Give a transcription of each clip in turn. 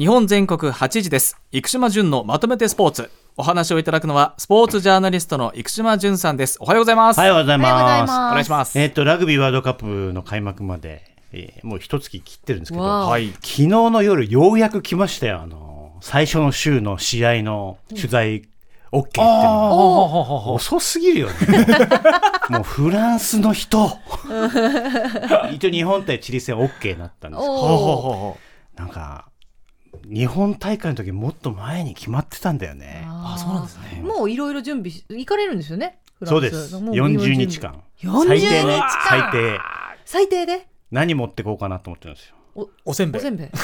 日本全国8時です。生島淳のまとめてスポーツ。お話をいただくのはスポーツジャーナリストの生島淳さんです。おはようございます。おはようございおはようございます。お願いします。えっ、と、ラグビーワールドカップの開幕まで、えーもう一月切ってるんですけど、はい。昨日の夜ようやく来ましたよ。あの、最初の週の試合の取材 OK って遅すぎるよね。もうフランスの人。一応日本対チリ戦 OK になったんですけど、なんか、日本大会の時もっと前に決まってたんだよね。あそうなんですねもういろいろ準備し行かれるんですよね。そうです。もう40日間。40最低ね日間。最低。最低で？何持ってこうかなと思ってるんですよ。おせんべいおせんべい。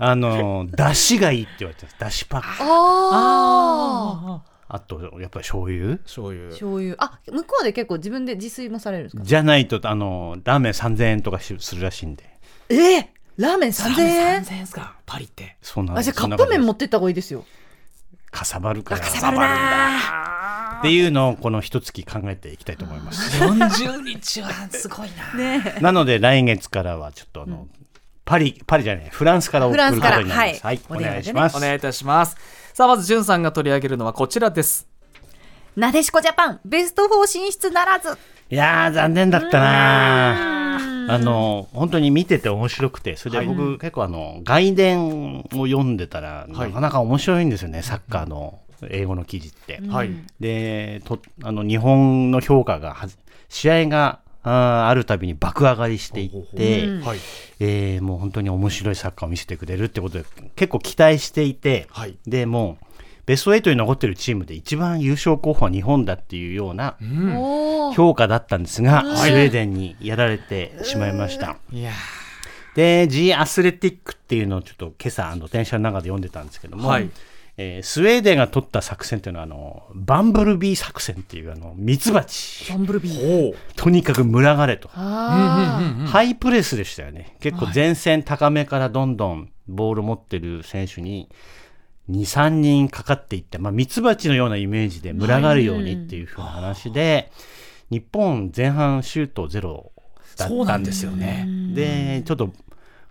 あの、だしがいいって言われてます。だしパック。ああ。あと、やっぱり醤油？醤油醤油。あ、向こうで結構自分で自炊もされるんですか？じゃないと、あの、ラーメン3000円とかしするらしいんで。えー、ラーメン三千円？3000円ですかパリってそうなんあ、じゃあカップ麺持ってった方がいいですよ。かさばるから。かさばるなっていうのを、この一月考えていきたいと思います。40日はすごいなね。なので、来月からはちょっとあの、パリ、パリじゃない、フランスから送ることになります。フランスからはい、おはい願いします。お願いいたしますさあまずじゅんさんが取り上げるのはこちらですなでしこジャパンベスト4進出ならず。いやー、残念だったなーあの、本当に見てて面白くて、それで僕、結構あの、外伝を読んでたら、なかなか面白いんですよね、サッカーの英語の記事って。はい。でとあの日本の評価がは試合があーあるたびに爆上がりしていって、はい。えーもう本当に面白いサッカーを見せてくれるってことで結構期待していて、はい。でもうベスト8に残ってるチームで一番優勝候補は日本だっていうような。評価だったんですが、スウェーデンにやられてしまいました。いやで、G アスレティックっていうのをちょっと今朝、あの電車の中で読んでたんですけども、はいえースウェーデンが取った作戦っていうのは、あの、バンブルビー作戦っていう、あの、ミツバチ。バンブルビー。おとにかく群がれと。あハイプレスでしたよね。結構前線高めからどんどんボール持ってる選手に、2、3人かかっていって、まあ、ミツバチのようなイメージで群がるようにっていうふうな話で、日本前半シュートゼロだったんですよね。で、ちょっと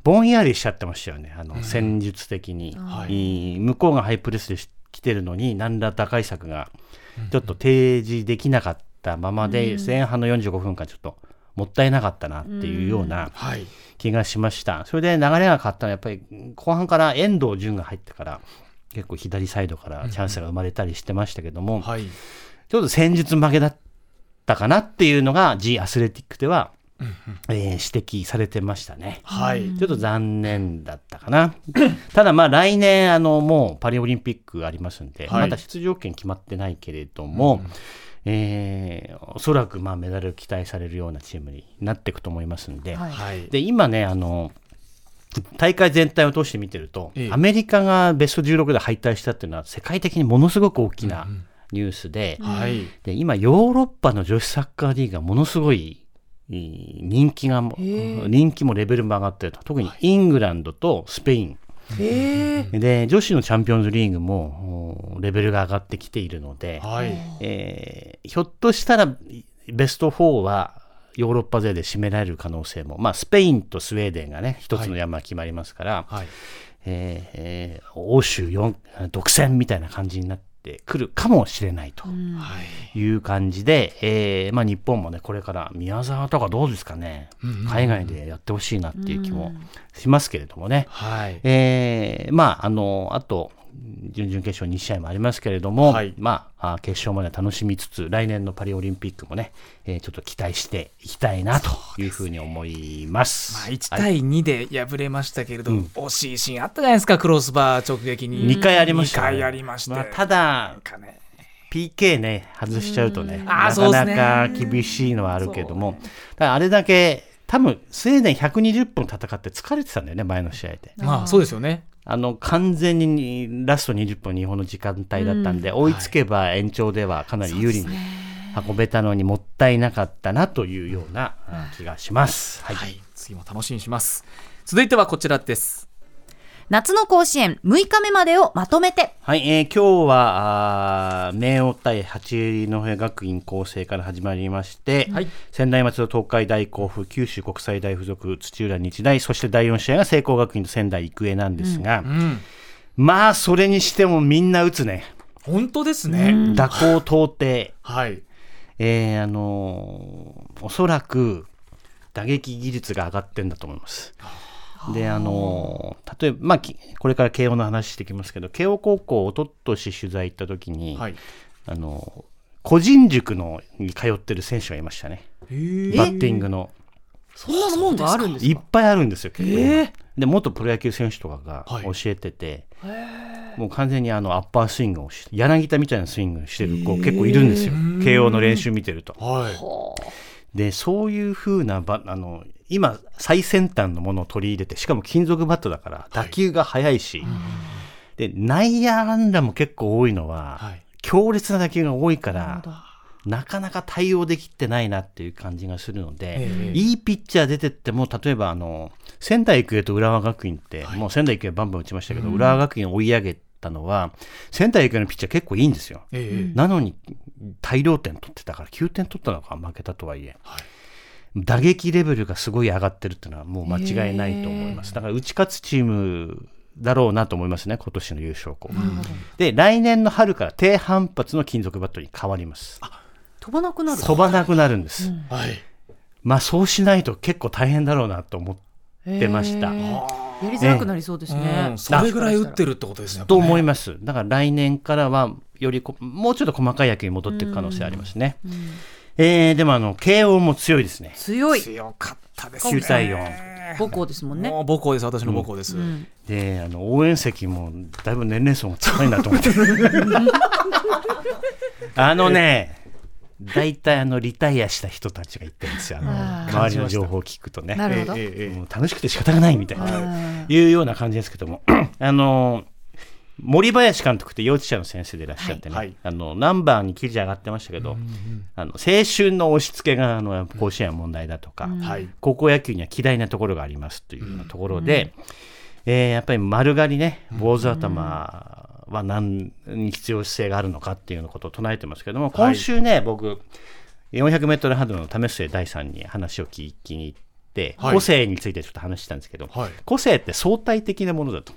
ぼんやりしちゃってましたよね、あの戦術的に、はい。いい向こうがハイプレスで来てるのに、何ら打開策がちょっと提示できなかったままで、前半の45分間、ちょっともったいなかったなっていうようなはい。気がしました。それで流れが変わったのは、やっぱり後半から遠藤純が入ってから、結構左サイドからチャンスが生まれたりしてましたけども、はい。ちょっと戦術負けだったかなっていうのが G アスレティックでは、えー指摘されてましたね。はい。ちょっと残念だったかな。ただまあ来年あのもうパリオリンピックありますんで、はい。まだ出場権決まってないけれども、えーおそらくまあメダル期待されるようなチームになっていくと思いますんで、はいはい。で今ねあの大会全体を通して見てると、ええ。アメリカがベスト16で敗退したっていうのは世界的にものすごく大きなニュースで、はい。で今ヨーロッパの女子サッカーリーグがものすごい人気が人気もレベルも上がってると。特にイングランドとスペイン。で女子のチャンピオンズリーグもおレベルが上がってきているので、はい。えーひょっとしたらベスト4はヨーロッパ勢で占められる可能性も、まあ、スペインとスウェーデンがね一つの山が決まりますから、はい。えーえー欧州4独占みたいな感じになってくるかもしれないと。はい。いう感じで、えーまあ、日本もねこれから宮沢とかどうですかね、海外でやってほしいなっていう気もしますけれどもね、はい。えーまああのあと準々決勝2試合もありますけれども、はい。まああ決勝まで楽しみつつ来年のパリオリンピックもね、えーちょっと期待していきたいなというふうに思います。まあ、1対2で敗れましたけれど、惜しいシーンあったじゃないですかクロスバー直撃に。2回ありました、2回ありまして、まあただね。PK ね外しちゃうとね、なかなか厳しいのはあるけども、ただあれだけ多分スウェーデン120分戦って疲れてたんだよね前の試合で。まあそうですよねあの完全にラスト20分日本の時間帯だったんで、追いつけば延長ではかなり有利に運べたのにもったいなかったなというようなあ気がします。はい。はい、次も楽しみにします。続いてはこちらです夏の甲子園6日目までをまとめて。はい、えー今日はあー明桜対八戸学院構成から始まりまして、はい。専大松戸東海大甲府九州国際大附属土浦日大そして第4試合が聖光学院と仙台育英なんですが、うん。まあそれにしてもみんな打つね。本当ですね、蛇行到底、はい。えーあのーおそらく打撃技術が上がってんだと思います。であのー例えば、まあ、きこれから慶応の話してきますけど慶応高校おととし取材行った時に、はい。あの個人塾のに通ってる選手がいましたね。バッティングの。そんなもんがあるんですいっぱいあるんですよ結構、え。で元プロ野球選手とかがはい。教えてて、もう完全にあのアッパースイングをして柳田みたいなスイングしてる子結構いるんですよ。慶応の練習見てると。はい。でそういう風なばあの今最先端のものを取り入れてしかも金属バットだから打球が速いし、で内野安打も結構多いのは、はい。強烈な打球が多いからなかなか対応できてないなっていう感じがするので、ええいいピッチャー出てっても例えばあの仙台育英と浦和学院って、はい。もう仙台育英バンバン打ちましたけど、浦和学院を追い上げたのは仙台育英のピッチャー結構いいんですよ。ええ。なのに大量点取ってたから9点取ったのか負けたとはいえ、はい打撃レベルがすごい上がってるっていうのはもう間違いないと思います。だから打ち勝つチームだろうなと思いますね今年の優勝校、で来年の春から低反発の金属バットに変わります。飛ばなくなる。飛ばなくなるんです、はい。まあそうしないと結構大変だろうなと思ってました、やりづらくなりそうですね。うん。それぐらい打ってるってことですねと思いまます。だから来年からはよりこもうちょっと細かい野球に戻っていく可能性ありますね、えーでもあの慶応も強いですね。強い。強かったですね。9対4母校ですもんね。もう母校です私の母校です、うん。であの応援席もだいぶ年齢層が高いなと思って。あのね大体あのリタイアした人たちが言ってるんですよ。あのあ周りの情報を聞くとね。もう楽しくて仕方がないみたいな、うんいうような感じですけども。あの森林監督って幼稚舎の先生でいらっしゃってね、はい。はい。あのナンバーに記事上がってましたけど、あの青春の押し付けがあの甲子園は問題だとか、はい。高校野球には嫌いなところがありますというようなところで、えーやっぱり丸刈りね坊主頭は何に必要性があるのかっていうようなことを唱えてますけども、今週ね僕 400m ハードルの為末大さんに話を聞きに行って、はい。個性についてちょっと話したんですけど、はい。個性って相対的なものだと。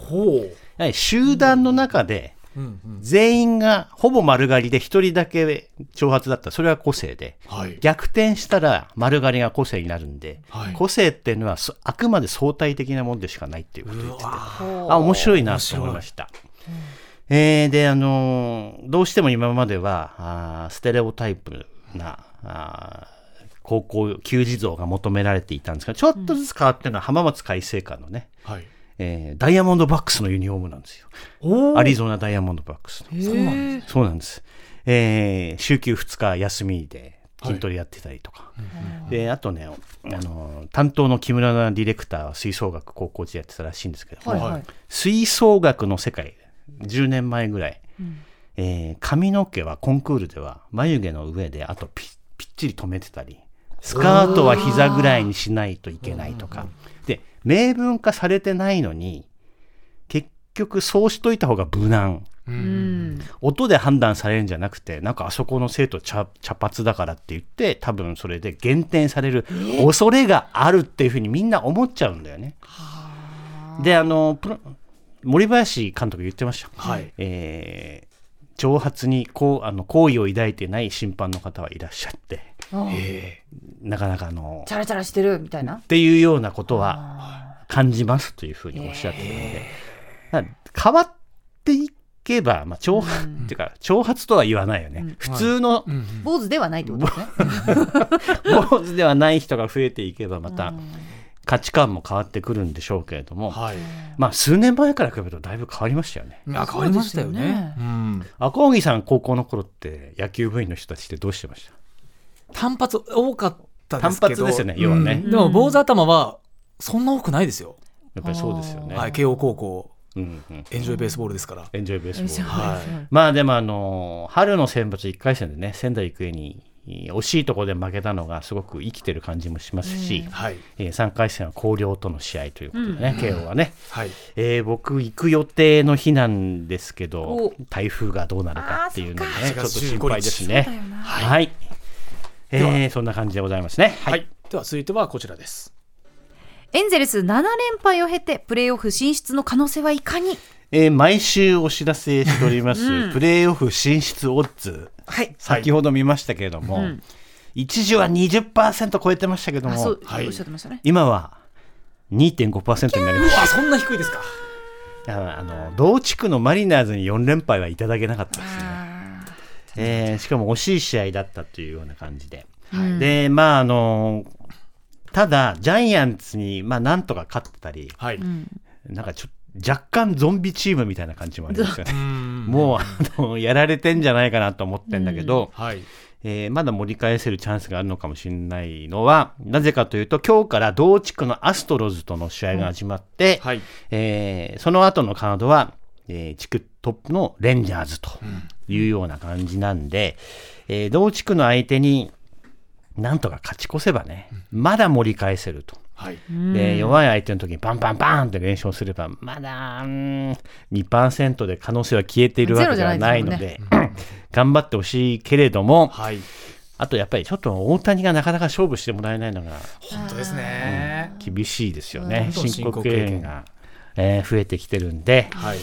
ほやはり集団の中でう、うんうん、全員がほぼ丸刈りで一人だけ長髪だった。らそれは個性で。はい。逆転したら丸刈りが個性になるんで、はい。個性っていうのはそあくまで相対的なものでしかないっていうことを言ってて。あ面白いなと思いました。えーであのーどうしても今まではあーステレオタイプなあー高校球児像が求められていたんですがちょっとずつ変わってるのは浜松開誠館のね、はいえーダイヤモンドバックスのユニフォームなんですよ。おアリゾナダイヤモンドバックスの。そうなんですそうなんです。えー週休2日休みで筋トレやってたりとか。で、あとね、あの、担当の木村ディレクターは吹奏楽高校時代やってたらしいんですけど、はいはい。吹奏楽の世界、10年前ぐらい、えー髪の毛はコンクールでは眉毛の上であとピぴっちり留めてたり、スカートは膝ぐらいにしないといけないとか。で、明文化されてないのに、結局そうしといた方が無難。ううんん。音で判断されるんじゃなくてなんかあそこの生徒茶茶髪だからって言って多分それで減点される恐れがあるっていうふうにみんな思っちゃうんだよね。であの森林監督言ってました、はいえー挑発にこうあの好意を抱いてない審判の方はいらっしゃってえ。なかなかあのチャラチャラしてるみたいな。っ。ていうようなことは感じますというふうにおっしゃってるので、変わっていけば、まあ、挑発、っていうか挑発とは言わないよね、普通のえうん坊主ではないってことですね。坊主ではない人が増えていけばまた価値観も変わってくるんでしょうけれども、はい。まあ数年前から比べるとだいぶ変わりましたよね。いや変わりましたよね。そうん。赤荻さん高校の頃って野球部員の人たちってどうしてました？単発多かったですけど。単発ですよね要はね。うん。でも坊主頭はそんな多くないですよ、やっぱりそうですよね。はい、慶応高校。うんうん、エンジョイベースボールですから。エンジョイベースボール。はい。まあでもあの春の選抜1回戦でね仙台育英に惜しいところで負けたのがすごく生きてる感じもしますし、はい。え3回戦は広陵との試合ということでね、慶応はね、はい。えー僕行く予定の日なんですけどお。台風がどうなるかっていうのでねちょっと心配ですね。そうだよなはい、えーそんな感じでございますね。はい、では続いてはこちらです。エンゼルス7連敗を経てプレーオフ進出の可能性はいかに？えー毎週お知らせしております、プレーオフ進出オッズ、はい。先ほど見ましたけれども、一時は20%超えてましたけどもはい今は2.5%になりました。あそんな低いですか。あの同地区のマリナーズに4連敗はいただけなかったですね、あえーしかも惜しい試合だったというような感じで、はいでまああのただジャイアンツにまあなんとか勝ってたりはい、なんかちょ若干ゾンビチームみたいな感じもありますよね。うん。もうあのやられてんじゃないかなと思ってんだけど、はい。えーまだ盛り返せるチャンスがあるのかもしれないのはなぜかというと今日から同地区のアストロズとの試合が始まって、はい。えーその後のカードは、えー地区トップのレンジャーズというような感じなんで、えー同地区の相手になんとか勝ち越せばね、まだ盛り返せると。はい。で弱い相手の時にバンバンバンって連勝すればまだうーん2%で可能性は消えているわけではないので頑張ってほしいけれどもはい。あとやっぱりちょっと大谷がなかなか勝負してもらえないのが本当ですね、厳しいですようん。ね申告敬遠が、えー増えてきてるんで、はい。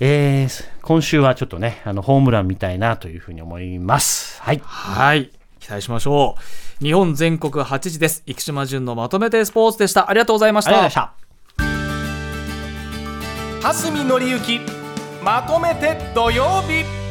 えー今週はちょっとねあのホームランみたいなというふうに思います。はい。はい期待しましょう。日本全国8時です。生島淳のまとめてスポーツでした。ありがとうございましありがとうございたました。蓮見紀之まとめて土曜日